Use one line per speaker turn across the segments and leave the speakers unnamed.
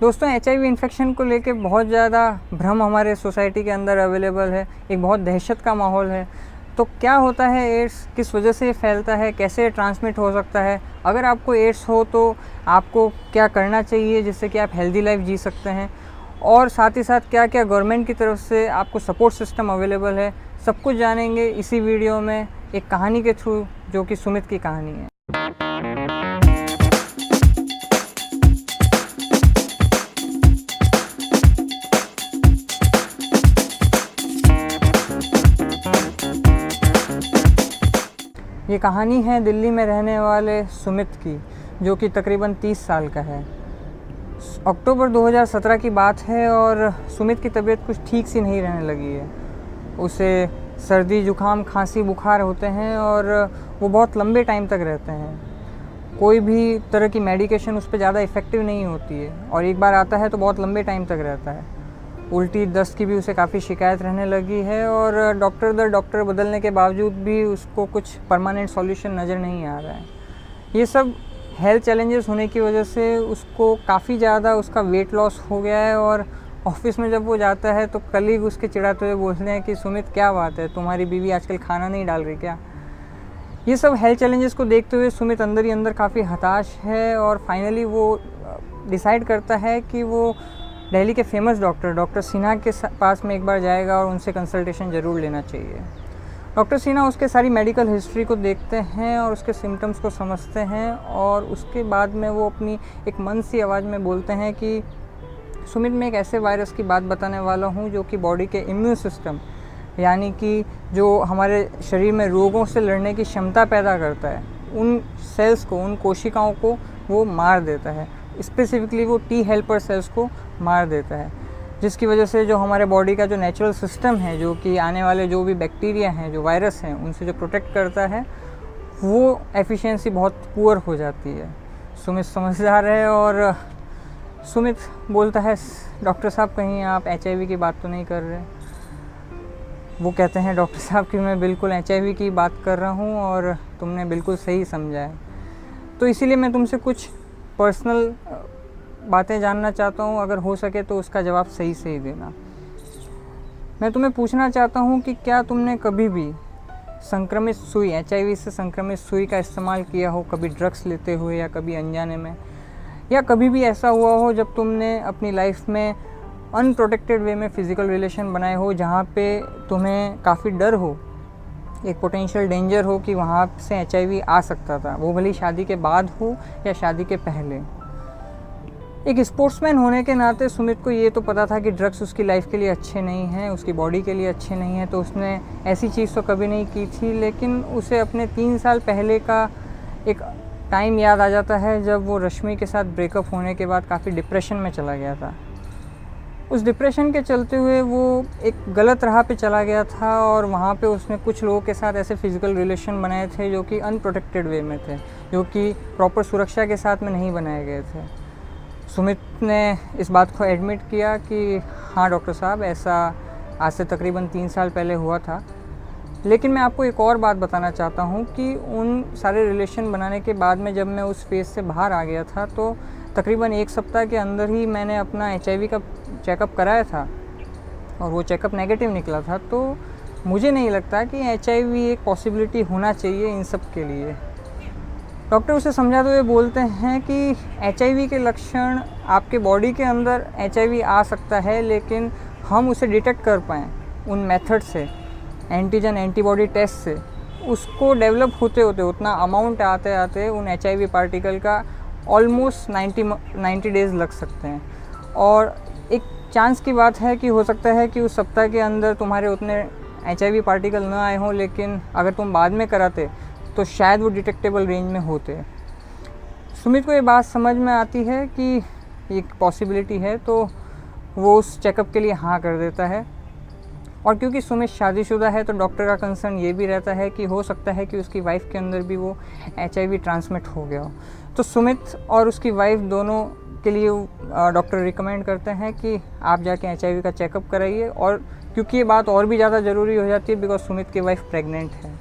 दोस्तों H eye infection को लेके बहुत ज़्यादा भ्रम हमारे सोसाइटी के अंदर अवेलेबल है। एक बहुत दहशत का माहौल है। तो क्या होता है एड्स किस वजह से फैलता है? कैसे ट्रांसमिट हो सकता है? अगर आपको एड्स हो तो आपको क्या करना चाहिए जिससे कि आप हेल्दी लाइफ जी सकते हैं? और साथ ही साथ क्या क्या गवर्नमेंट की तरफ़ से आपको सपोर्ट सिस्टम अवेलेबल है? सब कुछ जानेंगे इसी वीडियो में एक कहानी के थ्रू जो कि सुमित की कहानी है। ये कहानी है दिल्ली में रहने वाले सुमित की, जो कि तकरीबन 30 साल का है। अक्टूबर 2017 की बात है और सुमित की तबीयत कुछ ठीक सी नहीं रहने लगी है। उसे सर्दी, जुकाम, खांसी, बुखार होते हैं और वो बहुत लंबे टाइम तक रहते हैं। कोई भी तरह की मेडिकेशन उस पर ज़्यादा इफ़ेक्टिव नहीं होती है और एक बार आता है तो बहुत लंबे टाइम तक रहता है। उल्टी दस्त की भी उसे काफ़ी शिकायत रहने लगी है और डॉक्टर दर डॉक्टर बदलने के बावजूद भी उसको कुछ परमानेंट सॉल्यूशन नज़र नहीं आ रहा है। ये सब हेल्थ चैलेंजेस होने की वजह से उसको काफ़ी ज़्यादा उसका वेट लॉस हो गया है और ऑफ़िस में जब वो जाता है तो कलीग उसके चिढ़ाते हुए बोलते हैं कि, सुमित, क्या बात है? तुम्हारी बीवी आजकल खाना नहीं डाल रही क्या? ये सब हेल्थ चैलेंजेस को देखते हुए सुमित अंदर ही अंदर काफ़ी हताश है और फाइनली वो डिसाइड करता है कि वो दिल्ली के फ़ेमस डॉक्टर डॉक्टर सिन्हा के पास में एक बार जाएगा और उनसे कंसल्टेशन ज़रूर लेना चाहिए। डॉक्टर सिन्हा उसके सारी मेडिकल हिस्ट्री को देखते हैं और उसके सिम्टम्स को समझते हैं और उसके बाद में वो अपनी एक मन सी आवाज़ में बोलते हैं कि, सुमित, मैं एक ऐसे वायरस की बात बताने वाला हूँ जो कि बॉडी के इम्यून सिस्टम यानी कि जो हमारे शरीर में रोगों से लड़ने की क्षमता पैदा करता है, उन सेल्स को, उन कोशिकाओं को वो मार देता है। स्पेसिफिकली वो टी हेल्पर सेल्स को मार देता है, जिसकी वजह से जो हमारे बॉडी का जो नेचुरल सिस्टम है, जो कि आने वाले जो भी बैक्टीरिया हैं, जो वायरस हैं, उनसे जो प्रोटेक्ट करता है, वो एफिशिएंसी बहुत पुअर हो जाती है। सुमित समझदार है और, सुमित बोलता है, डॉक्टर साहब, कहीं आप एचआईवी की बात तो नहीं कर रहे? वो कहते हैं, डॉक्टर साहब, कि मैं बिल्कुल एचआईवी की बात कर रहा हूँ और तुमने बिल्कुल सही समझा है। तो इसीलिए मैं तुमसे कुछ पर्सनल बातें जानना चाहता हूँ, अगर हो सके तो उसका जवाब सही से ही देना। मैं तुम्हें पूछना चाहता हूँ कि क्या तुमने कभी भी संक्रमित सुई एचआईवी से संक्रमित सुई का इस्तेमाल किया हो? कभी ड्रग्स लेते हुए या कभी अनजाने में? या कभी भी ऐसा हुआ हो जब तुमने अपनी लाइफ में अनप्रोटेक्टेड वे में फ़िज़िकल रिलेशन बनाए हो, जहाँ पे तुम्हें काफ़ी डर हो? एक पोटेंशियल डेंजर हो कि वहाँ से एचआईवी आ सकता था। वो भली शादी के बाद हो या शादी के पहले। एक स्पोर्ट्समैन होने के नाते सुमित को ये तो पता था कि ड्रग्स उसकी लाइफ के लिए अच्छे नहीं हैं, उसकी बॉडी के लिए अच्छे नहीं हैं तो उसने ऐसी चीज़ तो कभी नहीं की थी, लेकिन उसे अपने तीन साल पहले का एक टाइम याद आ जाता है जब वो रश्मि के साथ ब्रेकअप होने के बाद काफ़ी डिप्रेशन में चला गया था। उस डिप्रेशन के चलते हुए वो एक गलत राह पे चला गया था और वहाँ पे उसने कुछ लोगों के साथ ऐसे फ़िज़िकल रिलेशन बनाए थे जो कि अनप्रोटेक्टेड वे में थे, जो कि प्रॉपर सुरक्षा के साथ में नहीं बनाए गए थे। सुमित ने इस बात को एडमिट किया कि हाँ डॉक्टर साहब, ऐसा आज से तकरीबन तीन साल पहले हुआ था। लेकिन मैं आपको एक और बात बताना चाहता हूँ कि उन सारे रिलेशन बनाने के बाद में जब मैं उस फ़ेज़ से बाहर आ गया था तो तकरीबन एक सप्ताह के अंदर ही मैंने अपना एचआईवी का चेकअप कराया था और वो चेकअप नेगेटिव निकला था तो मुझे नहीं लगता कि एचआईवी एक पॉसिबिलिटी होना चाहिए इन सब के लिए। डॉक्टर उसे समझाते हुए बोलते हैं कि एचआईवी के लक्षण आपके बॉडी के अंदर एचआईवी आ सकता है, लेकिन हम उसे डिटेक्ट कर पाएँ उन मेथड से एंटीजन एंटीबॉडी टेस्ट से। उसको डेवलप होते होते, उतना अमाउंट आते आते उन एचआईवी पार्टिकल का ऑलमोस्ट 90 90 डेज़ लग सकते हैं। और एक चांस की बात है कि हो सकता है कि उस सप्ताह के अंदर तुम्हारे उतने एचआईवी पार्टिकल ना आए हों, लेकिन अगर तुम बाद में कराते तो शायद वो डिटेक्टेबल रेंज में होते। सुमित को ये बात समझ में आती है कि एक पॉसिबिलिटी है तो वो उस चेकअप के लिए हाँ कर देता है। और क्योंकि सुमित शादीशुदा है तो डॉक्टर का कंसर्न ये भी रहता है कि हो सकता है कि उसकी वाइफ के अंदर भी वो एचआईवी ट्रांसमिट हो गया हो। तो सुमित और उसकी वाइफ दोनों के लिए डॉक्टर रिकमेंड करते हैं कि आप जाके एचआईवी का चेकअप कराइए और क्योंकि ये बात और भी ज़्यादा ज़रूरी हो जाती है बिकॉज़ सुमित की वाइफ प्रेग्नेंट है।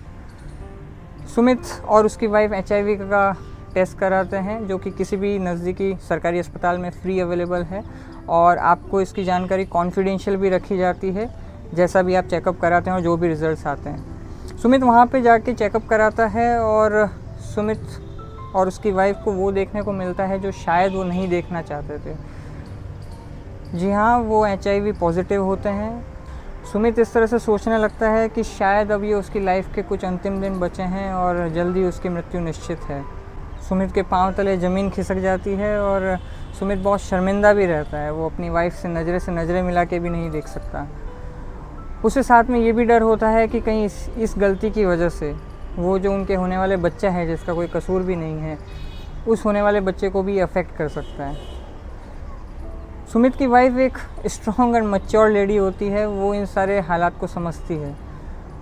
सुमित और उसकी वाइफ एचआईवी का टेस्ट कराते हैं, जो कि किसी भी नज़दीकी सरकारी अस्पताल में फ्री अवेलेबल है और आपको इसकी जानकारी कॉन्फिडेंशियल भी रखी जाती है, जैसा भी आप चेकअप कराते हैं और जो भी रिज़ल्ट आते हैं। सुमित वहाँ पे जाके चेकअप कराता है और सुमित और उसकी वाइफ को वो देखने को मिलता है जो शायद वो नहीं देखना चाहते थे। जी हाँ वो एचआईवी पॉजिटिव होते हैं। सुमित इस तरह से सोचने लगता है कि शायद अब ये उसकी लाइफ के कुछ अंतिम दिन बचे हैं और जल्दी उसकी मृत्यु निश्चित है। सुमित के पाँव तले ज़मीन खिसक जाती है और सुमित बहुत शर्मिंदा भी रहता है। वो अपनी वाइफ से नज़रें से नज़रें मिला के भी नहीं देख सकता। उसे साथ में ये भी डर होता है कि कहीं इस इस गलती की वजह से वो जो उनके होने वाले बच्चा है, जिसका कोई कसूर भी नहीं है, उस होने वाले बच्चे को भी अफेक्ट कर सकता है। सुमित की वाइफ एक स्ट्रॉन्ग एंड मच्योर लेडी होती है, वो इन सारे हालात को समझती है।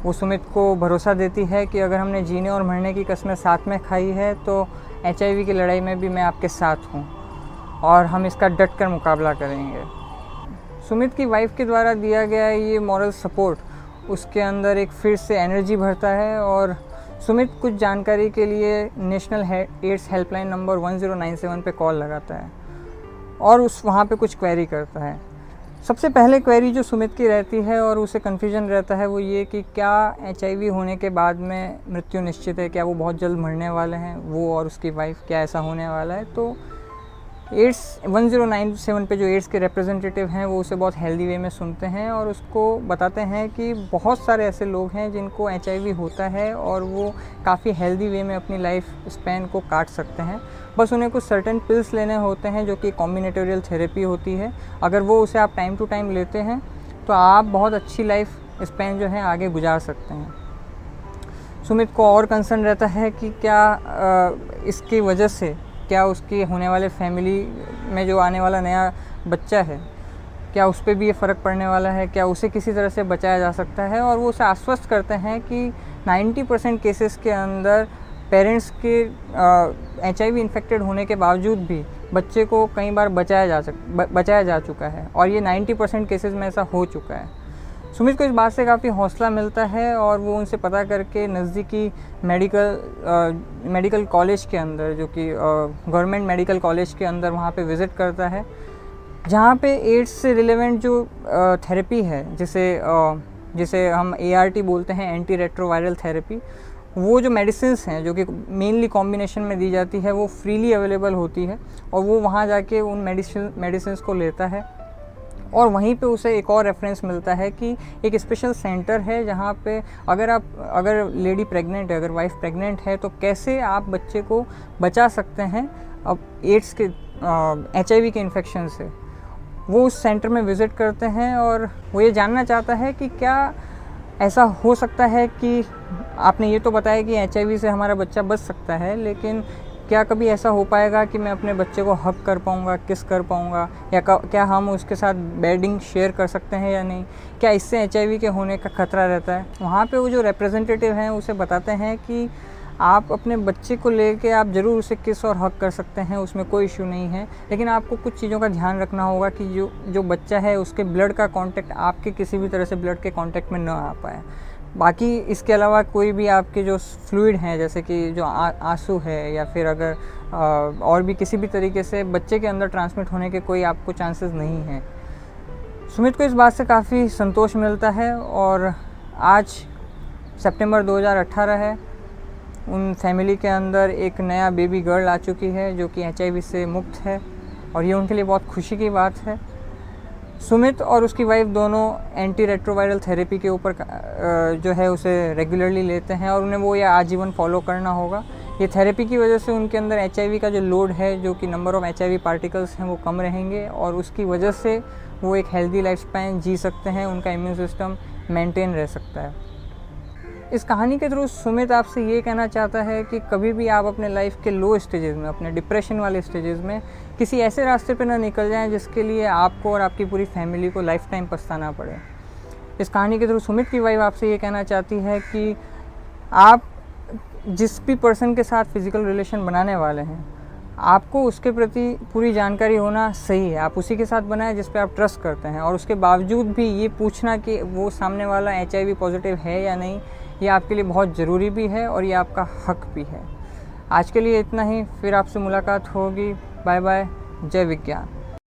वो सुमित को भरोसा देती है कि अगर हमने जीने और मरने की कस्में साथ में खाई है तो एचआईवी की लड़ाई में भी मैं आपके साथ हूँ और हम इसका डट कर मुकाबला करेंगे। सुमित की वाइफ के द्वारा दिया गया ये मॉरल सपोर्ट उसके अंदर एक फिर से एनर्जी भरता है और सुमित, कुछ जानकारी के लिए नेशनल एड्स हेल्पलाइन नंबर 1097 पे कॉल लगाता है और उस वहाँ पे कुछ क्वेरी करता है। सबसे पहले क्वेरी जो सुमित की रहती है और उसे कन्फ्यूज़न रहता है वो ये कि क्या एचआईवी होने के बाद में मृत्यु निश्चित है, क्या वो बहुत जल्द मरने वाले हैं, वो और उसकी वाइफ क्या ऐसा होने वाला है? तो एड्स 1097 पे जो एड्स के रिप्रेजेंटेटिव हैं, वो उसे बहुत हेल्दी वे में सुनते हैं और उसको बताते हैं कि बहुत सारे ऐसे लोग हैं जिनको एचआईवी होता है और वो काफ़ी हेल्दी वे में अपनी लाइफ स्पैन को काट सकते हैं। बस उन्हें कुछ सर्टन पिल्स लेने होते हैं जो कि कॉम्बिनेटोरियल थेरेपी होती है। अगर वो उसे आप टाइम टू टाइम लेते हैं तो आप बहुत अच्छी लाइफ स्पैन जो है आगे गुजार सकते हैं। सुमित को और कंसर्न रहता है कि क्या इसकी वजह से क्या उसके होने वाले फैमिली में जो आने वाला नया बच्चा है, क्या उस पर भी ये फ़र्क पड़ने वाला है? क्या उसे किसी तरह से बचाया जा सकता है? और वो उसे आश्वस्त करते हैं कि 90 परसेंट केसेस के अंदर पेरेंट्स के एच आई इन्फेक्टेड होने के बावजूद भी बच्चे को कई बार बचाया जा सक बचाया जा चुका है। और ये 90 परसेंट केसेस में ऐसा हो चुका है। सुमित को इस बात से काफ़ी हौसला मिलता है और वो उनसे पता करके नज़दीकी मेडिकल मेडिकल कॉलेज के अंदर जो कि गवर्नमेंट मेडिकल कॉलेज के अंदर वहाँ पे विज़िट करता है। जहाँ पे एड्स से रिलेवेंट जो थेरेपी है जिसे आ, जिसे हम एआरटी बोलते हैं एंटी रेट्रोवायरल थेरेपी वो जो मेडिसिन हैं जो कि मेनली कॉम्बिनेशन में दी जाती है वो फ्रीली अवेलेबल होती है और वो वहाँ जाके उन मेडिसिन मेडिसिन को लेता है। और वहीं पे उसे एक और रेफरेंस मिलता है कि एक स्पेशल सेंटर है जहाँ पे अगर आप, अगर लेडी प्रेग्नेंट है, अगर वाइफ प्रेग्नेंट है तो कैसे आप बच्चे को बचा सकते हैं अब एड्स के एचआईवी के इन्फेक्शन से? वो उस सेंटर में विज़िट करते हैं और वो ये जानना चाहता है कि क्या ऐसा हो सकता है कि आपने ये तो बताया कि एचआईवी से हमारा बच्चा बच सकता है, लेकिन क्या कभी ऐसा हो पाएगा कि मैं अपने बच्चे को हक कर पाऊँगा, किस कर पाऊँगा? या क्या हम उसके साथ बेडिंग शेयर कर सकते हैं या नहीं? क्या इससे एचआईवी के होने का खतरा रहता है? वहाँ पर वो जो रिप्रेजेंटेटिव हैं, उसे बताते हैं कि आप अपने बच्चे को लेके आप ज़रूर उसे किस और हक कर सकते हैं, उसमें कोई इशू नहीं है। लेकिन आपको कुछ चीज़ों का ध्यान रखना होगा कि जो जो बच्चा है, उसके ब्लड का कांटेक्ट आपके किसी भी तरह से ब्लड के कांटेक्ट में न आ पाए। बाकी इसके अलावा कोई भी आपके जो फ्लूड हैं जैसे कि जो आँसू है या फिर अगर आ, और भी किसी भी तरीके से बच्चे के अंदर ट्रांसमिट होने के कोई आपको चांसेस नहीं हैं। सुमित को इस बात से काफ़ी संतोष मिलता है और आज सितंबर 2018 है। उन फैमिली के अंदर एक नया बेबी गर्ल आ चुकी है जो कि एच से मुक्त है और ये उनके लिए बहुत खुशी की बात है। सुमित और उसकी वाइफ दोनों एंटी रेट्रोवायरल थेरेपी के ऊपर जो है उसे रेगुलरली लेते हैं और उन्हें वो ये आजीवन फॉलो करना होगा। ये थेरेपी की वजह से उनके अंदर एचआईवी का जो लोड है, जो कि नंबर ऑफ़ एचआईवी पार्टिकल्स हैं, वो कम रहेंगे और उसकी वजह से वो एक हेल्दी लाइफ स्पैन जी सकते हैं, उनका इम्यून सिस्टम मेंटेन रह सकता है। इस कहानी के थ्रू सुमित आपसे ये कहना चाहता है कि कभी भी आप अपने लाइफ के लो स्टेजेस में, अपने डिप्रेशन वाले स्टेजेस में किसी ऐसे रास्ते पे ना निकल जाएँ जिसके लिए आपको और आपकी पूरी फैमिली को लाइफ टाइम पछताना पड़े। इस कहानी के थ्रू सुमित की वाइफ आपसे ये कहना चाहती है कि आप जिस भी पर्सन के साथ फ़िज़िकल रिलेशन बनाने वाले हैं, आपको उसके प्रति पूरी जानकारी होना सही है। आप उसी के साथ बनाएँ जिस पे आप ट्रस्ट करते हैं और उसके बावजूद भी ये पूछना कि वो सामने वाला एचआईवी पॉजिटिव है या नहीं ये आपके लिए बहुत ज़रूरी भी है और ये आपका हक भी है। आज के लिए इतना ही, फिर आपसे मुलाकात होगी। बाय बाय, जय विज्ञान।